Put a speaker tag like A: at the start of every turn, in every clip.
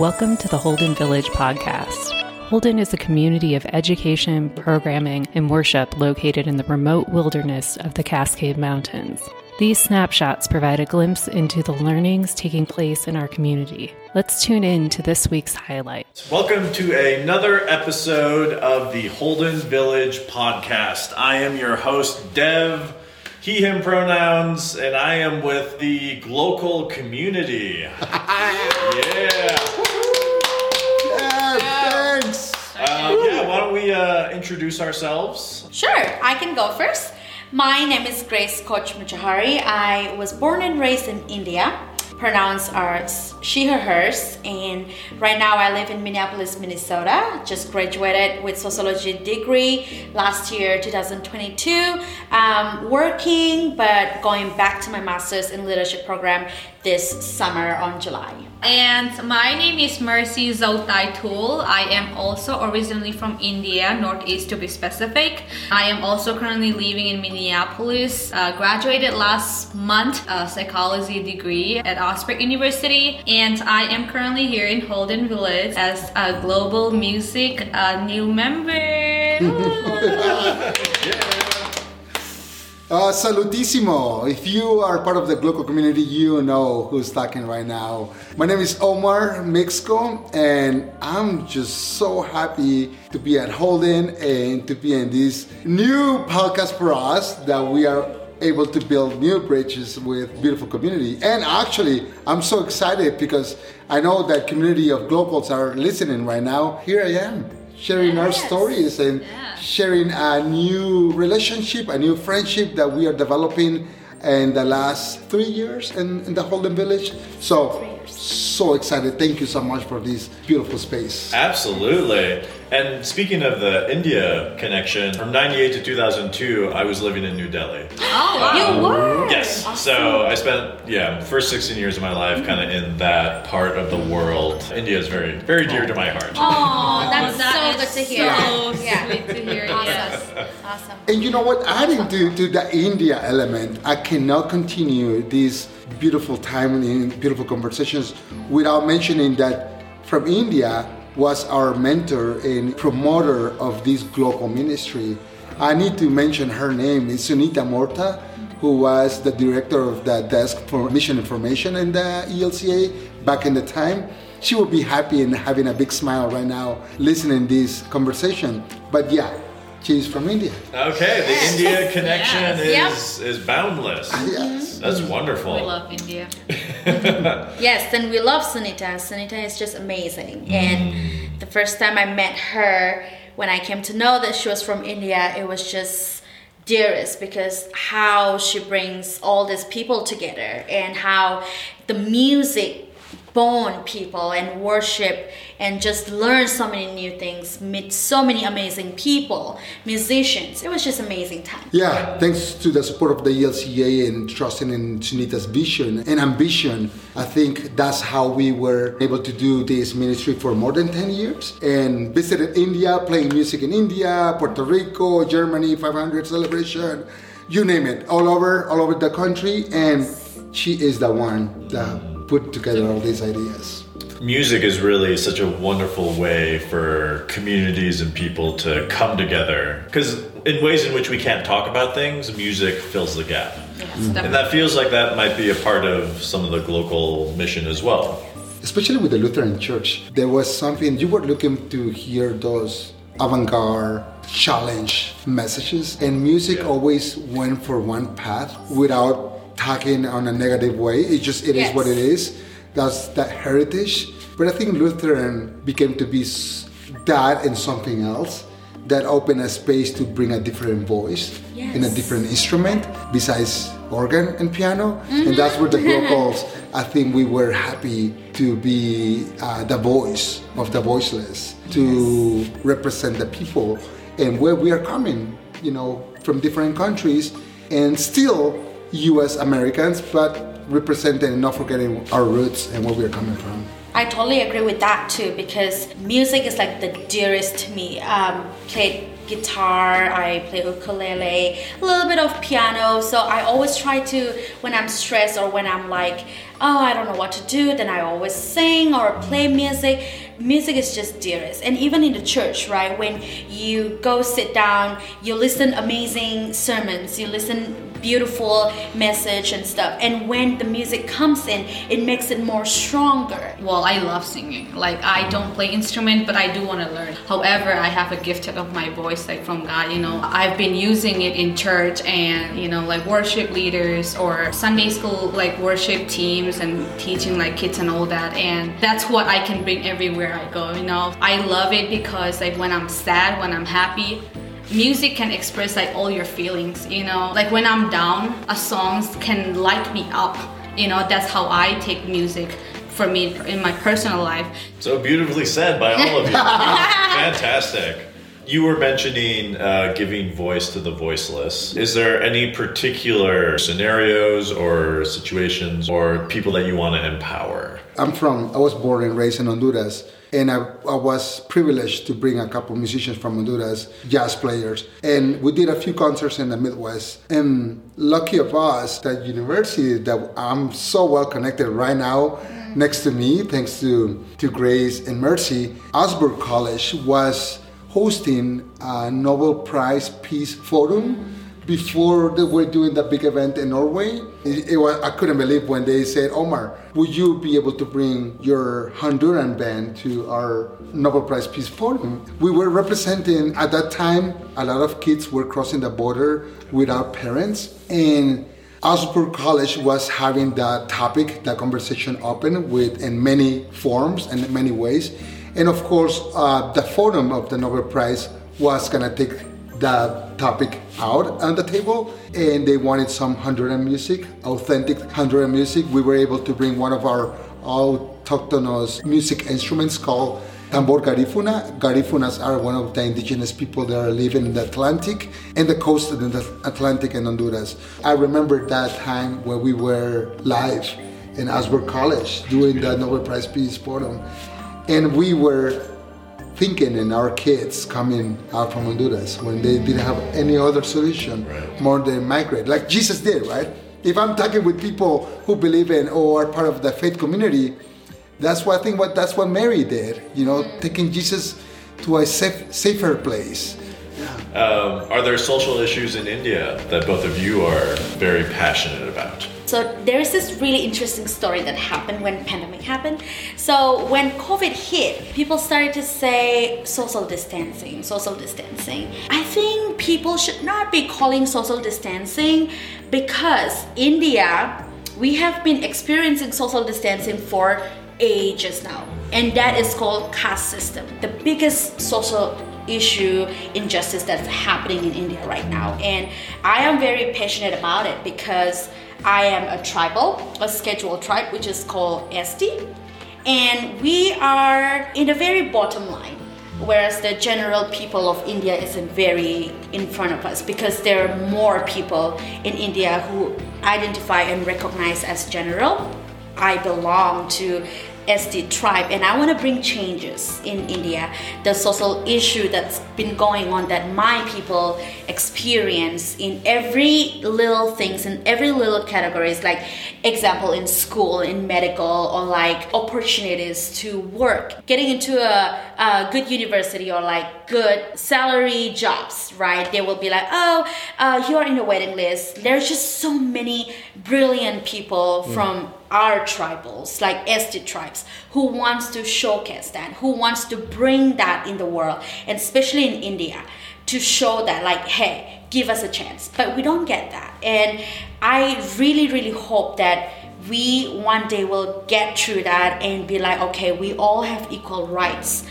A: Welcome to the Holden Village podcast. Holden is a community of education, programming, and worship located in the remote wilderness of the Cascade Mountains. These snapshots provide a glimpse into the learnings taking place in our community. Let's tune in to this week's highlight.
B: Welcome to another episode of the Holden Village podcast. I am your host, Dev, he, him pronouns, and I am with the Glocal community. yeah.
C: Yeah,
B: uh, introduce ourselves?
D: Sure, I can go first. My name is Grace Koch. I was born and raised in India. Pronouns are she, her, hers. And right now I live in Minneapolis, Minnesota. Just graduated with sociology degree last year, 2022. Um, working, but going back to my master's in leadership program this summer on July.
E: And my name is Mercy Zou Taithul. I am also originally from India, Northeast to be specific. I am also currently living in Minneapolis. Uh, graduated last month, a psychology degree at Augsburg University, and I am currently here in Holden Village as a Glocal music uh, new member.
C: Uh, salutissimo. If you are part of the Glocal community, you know who's talking right now. My name is Omar Mixco, and I'm just so happy to be at Holden and to be in this new podcast for us that we are able to build new bridges with beautiful community. And actually, I'm so excited because I know that community of Glocals are listening right now. Here I am sharing our stories and
E: Yeah.
C: sharing a new relationship, a new friendship that we are developing in the last three years in, in the Holden Village. So, so excited. Thank you so much for this beautiful space.
B: Absolutely. And speaking of the India connection, from 98 to 2002, I was living in New Delhi.
E: Oh,
D: You um, were?
B: Yes. So I spent yeah first 16 years of my life kind of in that part of the world. India is very very dear to my heart.
D: Oh, that's
E: that
D: so good to hear.
E: So
D: Yeah.
E: sweet to hear. Yes.
D: Awesome. Awesome.
C: And you know what? Adding to, to the India element, I cannot continue this beautiful time and beautiful conversations without mentioning that from India was our mentor and promoter of this global ministry. I need to mention her name. It's Sunitha Mortha, who was the director of the desk for mission information in the ELCA back in the time. She will be happy and having a big smile right now listening this conversation. But yeah, she's from India.
B: Okay, the India connection
E: Yes.
B: is is boundless.
C: Ah, yes.
B: That's wonderful.
E: We love India.
D: Yes, and we love Sunita. Sunita is just amazing. Mm. And the first time I met her, when I came to know that she was from India, it was just dearest because how she brings all these people together and how the music bond people and worship and just learn so many new things meet so many amazing people musicians. It was just amazing time.
C: Yeah, thanks to the support of the ELCA and trusting in Sunita's vision and ambition, I think that's how we were able to do this ministry for more than 10 years. And visited India, playing music in India, Puerto Rico, Germany, 500 celebration, you name it, all over, all over the country. And she is the one that put together all these ideas.
B: Music is really such a wonderful way for communities and people to come together. Because in ways in which we can't talk about things, music fills the gap. Mm-hmm. And that feels like that might be a part of some of the local mission as well.
C: especially with the Lutheran Church, there was something you were looking to hear those avant-garde challenge messages, and music always went for one path without talking on a negative way. It just it is
D: Yes.
C: what it is. That's that heritage. But I think Lutheran became to be that and something else that opened a space to bring a different voice and a different instrument besides organ and piano. And that's where the Glocals, I think we were happy to be uh, the voice of the voiceless, to represent the people and where we are coming, you know, from different countries and still US Americans, but representing and not forgetting our roots and where we are coming from.
D: I totally agree with that too because music is like the dearest to me. Um, played guitar, I play ukulele, a little bit of piano. So I always try to, when I'm stressed or when I'm like, oh, I don't know what to do, then I always sing or play music. Music is just dearest. And even in the church, right? When you go sit down, you listen amazing sermons, you listen beautiful message and stuff. And when the music comes in, it makes it more stronger.
E: Well, I love singing. Like I don't play instrument, but I do want to learn. However, I have a gift of my voice, like from God. You know, I've been using it in church and you know, like worship leaders or Sunday school, like worship teams and teaching like kids and all that. And that's what I can bring everywhere I go. You know, I love it because like when I'm sad, when I'm happy, music can express like all your feelings you know? Like when i'm down a song can light me up you know? That's how i take music for me in my personal life.
B: So beautifully said by all of you. Fantastic you were mentioning uh, giving voice to the voiceless. Is there any particular scenarios or situations or people that you want to empower?
C: I'm from, I was born and raised in Honduras and I, I, was privileged to bring a couple musicians from Honduras, jazz players, and we did a few concerts in the Midwest. And lucky of us, that university that I'm so well connected right now, next to me, thanks to to Grace and Mercy, Augsburg College was hosting a Nobel Prize Peace Forum before they were doing that big event in Norway. It, it was, I couldn't believe when they said, Omar, would you be able to bring your Honduran band to our Nobel Prize Peace Forum? We were representing, at that time, a lot of kids were crossing the border without parents. And Augsburg College was having that topic, that conversation open with in many forms and many ways. And of course, uh, the forum of the Nobel Prize was gonna take that topic out on the table and they wanted some Honduran music, authentic Honduran music. We were able to bring one of our autochthonous music instruments called tambor garifuna. Garifunas are one of the indigenous people that are living in the Atlantic and the coast of the Atlantic in Honduras. I remember that time when we were live in Augsburg College doing the Nobel Prize Peace Forum. And we were thinking in our kids coming out from Honduras when they didn't have any other solution right. more than migrate, like Jesus did, right? If I'm talking with people who believe in or are part of the faith community, that's what I think. What that's what Mary did, you know, taking Jesus to a safe, safer place.
B: Um, are there social issues in India that both of you are very passionate about?
D: So there's this really interesting story that happened when pandemic happened. So when COVID hit, people started to say social distancing, social distancing. I think people should not be calling social distancing because India, we have been experiencing social distancing for ages now. And that is called caste system. The biggest social issue injustice that's happening in India right now. And I am very passionate about it because I am a tribal, a scheduled tribe, which is called ST. And we are in the very bottom line, whereas the general people of India isn't very in front of us because there are more people in India who identify and recognize as general. I belong to ST tribe and I want to bring changes in India. The social issue that's been going on that my people experience in every little things in every little categories like example in school in medical or like opportunities to work getting into a, a good university or like good salary jobs right they will be like oh uh, you're in the waiting list there's just so many brilliant people mm. from our tribals, like ST tribes, who wants to showcase that, who wants to bring that in the world, and especially in India, to show that, like, hey, give us a chance. But we don't get that. And I really, really hope that we one day will get through that and be like, okay, we all have equal rights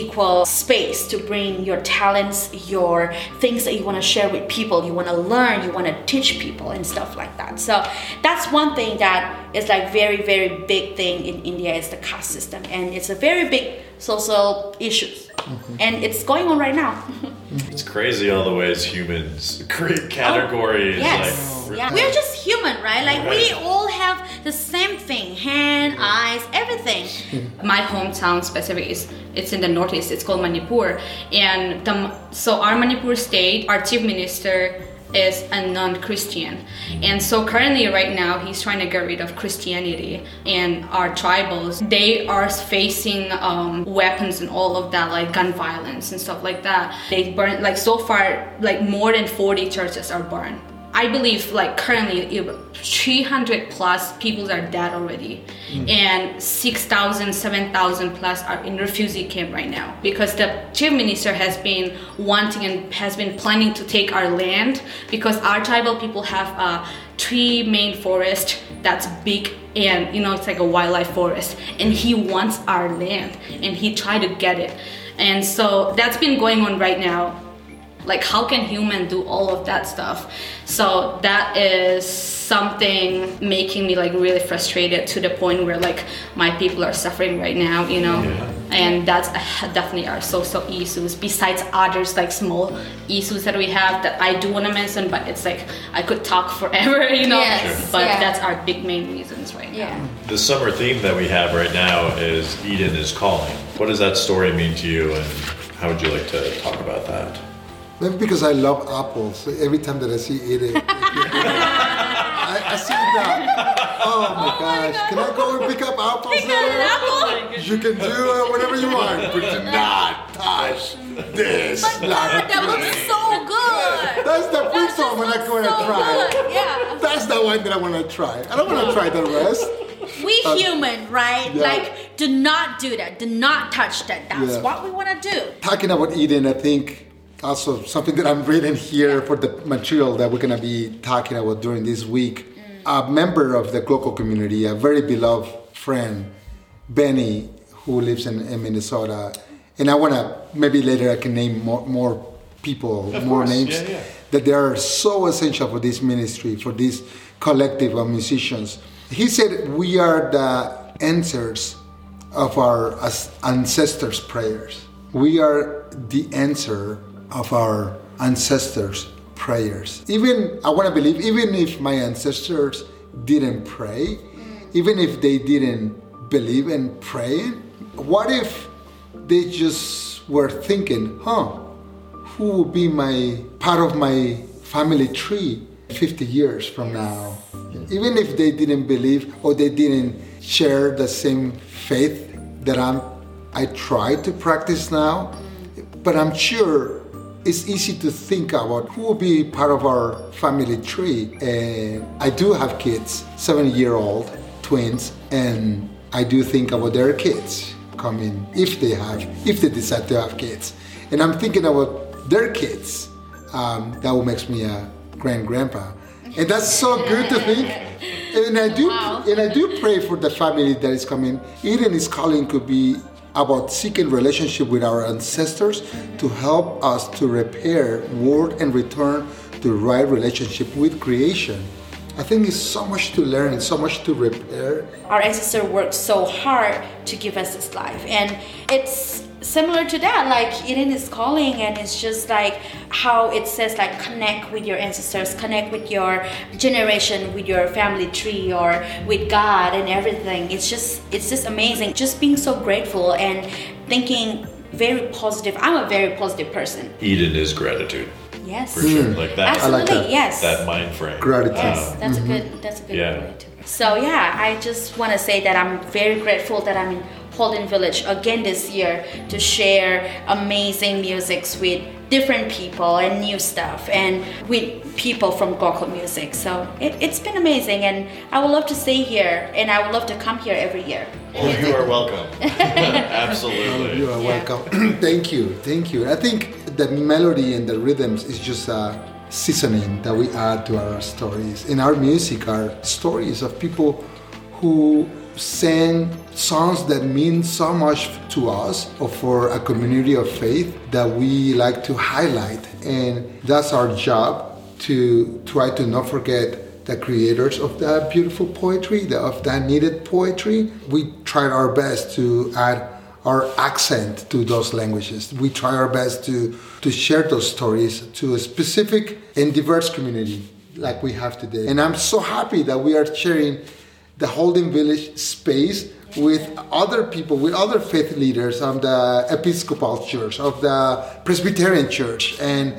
D: equal space to bring your talents, your things that you want to share with people, you want to learn, you want to teach people and stuff like that. So that's one thing that is like very very big thing in India is the caste system and it's a very big social issues. Mm-hmm. And it's going on right now.
B: it's crazy all the ways humans create oh, categories.
D: Oh, yes. Like, yeah. We're just human, right? Like right. we all have have the same thing hand, eyes, everything.
E: My hometown specific is it's in the northeast. It's called Manipur, and the, so our Manipur state, our chief minister is a non-Christian, and so currently right now he's trying to get rid of Christianity and our tribals. They are facing um, weapons and all of that, like gun violence and stuff like that. They burn like so far, like more than 40 churches are burned. I believe like currently 300 plus people are dead already. Mm. and 6,000, 7,000 plus are in refugee camp right now. Because the chief minister has been wanting and has been planning to take our land. Because our tribal people have a tree main forest that's big and you know it's like a wildlife forest. And he wants our land. And he tried to get it. And so that's been going on right now like how can human do all of that stuff so that is something making me like really frustrated to the point where like my people are suffering right now you know yeah. and that's uh, definitely our social issues besides others like small issues that we have that i do want to mention but it's like i could talk forever you know
D: yes. Sure.
E: but
D: yeah.
E: that's our big main reasons right
D: yeah.
E: now
B: the summer theme that we have right now is eden is calling what does that story mean to you and how would you like to talk about that
C: Maybe because I love apples. Every time that I see it, it, it I, I, see that. Oh my oh gosh! My Can I go and pick up apples
D: pick there? Apple?
C: You can do it whatever you want, but do not touch this.
D: But God, that looks so good.
C: That's the first one when I want to so try.
D: Good. Yeah.
C: That's the one that I want to try. I don't want to try the rest.
D: We uh, human, right? Yeah. Like, do not do that. Do not touch that. That's yeah. what we want to do.
C: Talking about Eden, I think also something that I'm reading here for the material that we're going to be talking about during this week. Mm. A member of the Glocal community, a very beloved friend, Benny, who lives in, in Minnesota, and I want to maybe later I can name more, more people,
B: of
C: more
B: course.
C: names
B: yeah, yeah.
C: that they are so essential for this ministry, for this collective of musicians. He said we are the answers of our ancestors' prayers. We are the answer of our ancestors' prayers. Even, I want to believe, even if my ancestors didn't pray, mm. even if they didn't believe in praying, what if they just were thinking, huh, who will be my part of my family tree 50 years from now? Even if they didn't believe or they didn't share the same faith that I'm I try to practice now, mm. but I'm sure it's easy to think about who will be part of our family tree. And I do have kids, seven year old twins, and I do think about their kids coming if they have, if they decide to have kids. And I'm thinking about their kids. Um, that will makes me a grand grandpa. And that's so good to think. And I do wow. and I do pray for the family that is coming. Eden is calling could be about seeking relationship with our ancestors to help us to repair, work, and return to right relationship with creation. I think there's so much to learn so much to repair.
D: Our ancestor worked so hard to give us this life, and it's similar to that like Eden is calling and it's just like how it says like connect with your ancestors connect with your generation with your family tree or with god and everything. It's just it's just amazing. Just being so grateful and thinking very positive. I'm a very positive person.
B: Eden is gratitude.
D: Yes.
B: For sure. Mm. like that
D: absolutely
C: like that.
D: yes.
B: that mind frame.
C: Gratitude.
D: Yes that's mm-hmm. a good that's a good yeah. way to so yeah i just want to say that i'm very grateful that i'm in Holden Village again this year to share amazing musics with different people and new stuff and with people from Glocal Music. So it, has been amazing and I would love to stay here and I would love to come here every year.
B: Well, you are welcome. Absolutely.
C: You are welcome. thank you. Thank you. I think the melody and the rhythms is just a seasoning that we add to our stories. In our music are stories of people who sang songs that mean so much to us or for a community of faith that we like to highlight. And that's our job to try to not forget the creators of that beautiful poetry, the, of that needed poetry. We tried our best to add our accent to those languages. We try our best to, to share those stories to a specific and diverse community like we have today. And I'm so happy that we are sharing the Holden Village space with other people, with other faith leaders of the Episcopal Church, of the Presbyterian Church, and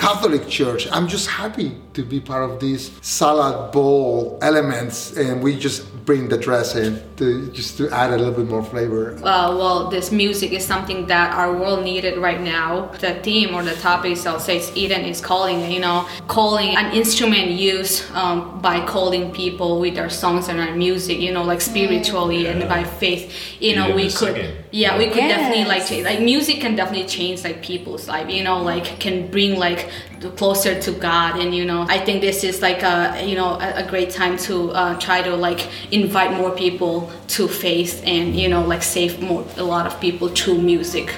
C: Catholic Church. I'm just happy to be part of these salad bowl elements, and we just bring the dress in to just to add a little bit more flavor.
E: Uh, well, this music is something that our world needed right now. The theme or the topic itself says Eden is calling. You know, calling an instrument used um, by calling people with our songs and our music. You know, like spiritually yeah. and by faith. You know, we could. Singing. Yeah, we could yes. definitely like change. Like music can definitely change like people's life. You know, like can bring like closer to God. And you know, I think this is like a you know a, a great time to uh, try to like invite more people to faith and you know like save more a lot of people through music.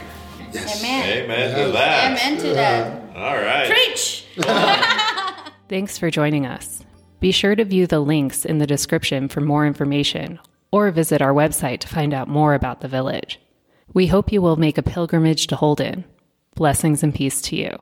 D: Yes. Amen.
B: Amen to that.
D: Amen to that.
B: All right.
D: Preach.
A: Thanks for joining us. Be sure to view the links in the description for more information or visit our website to find out more about the village. We hope you will make a pilgrimage to Holden. Blessings and peace to you.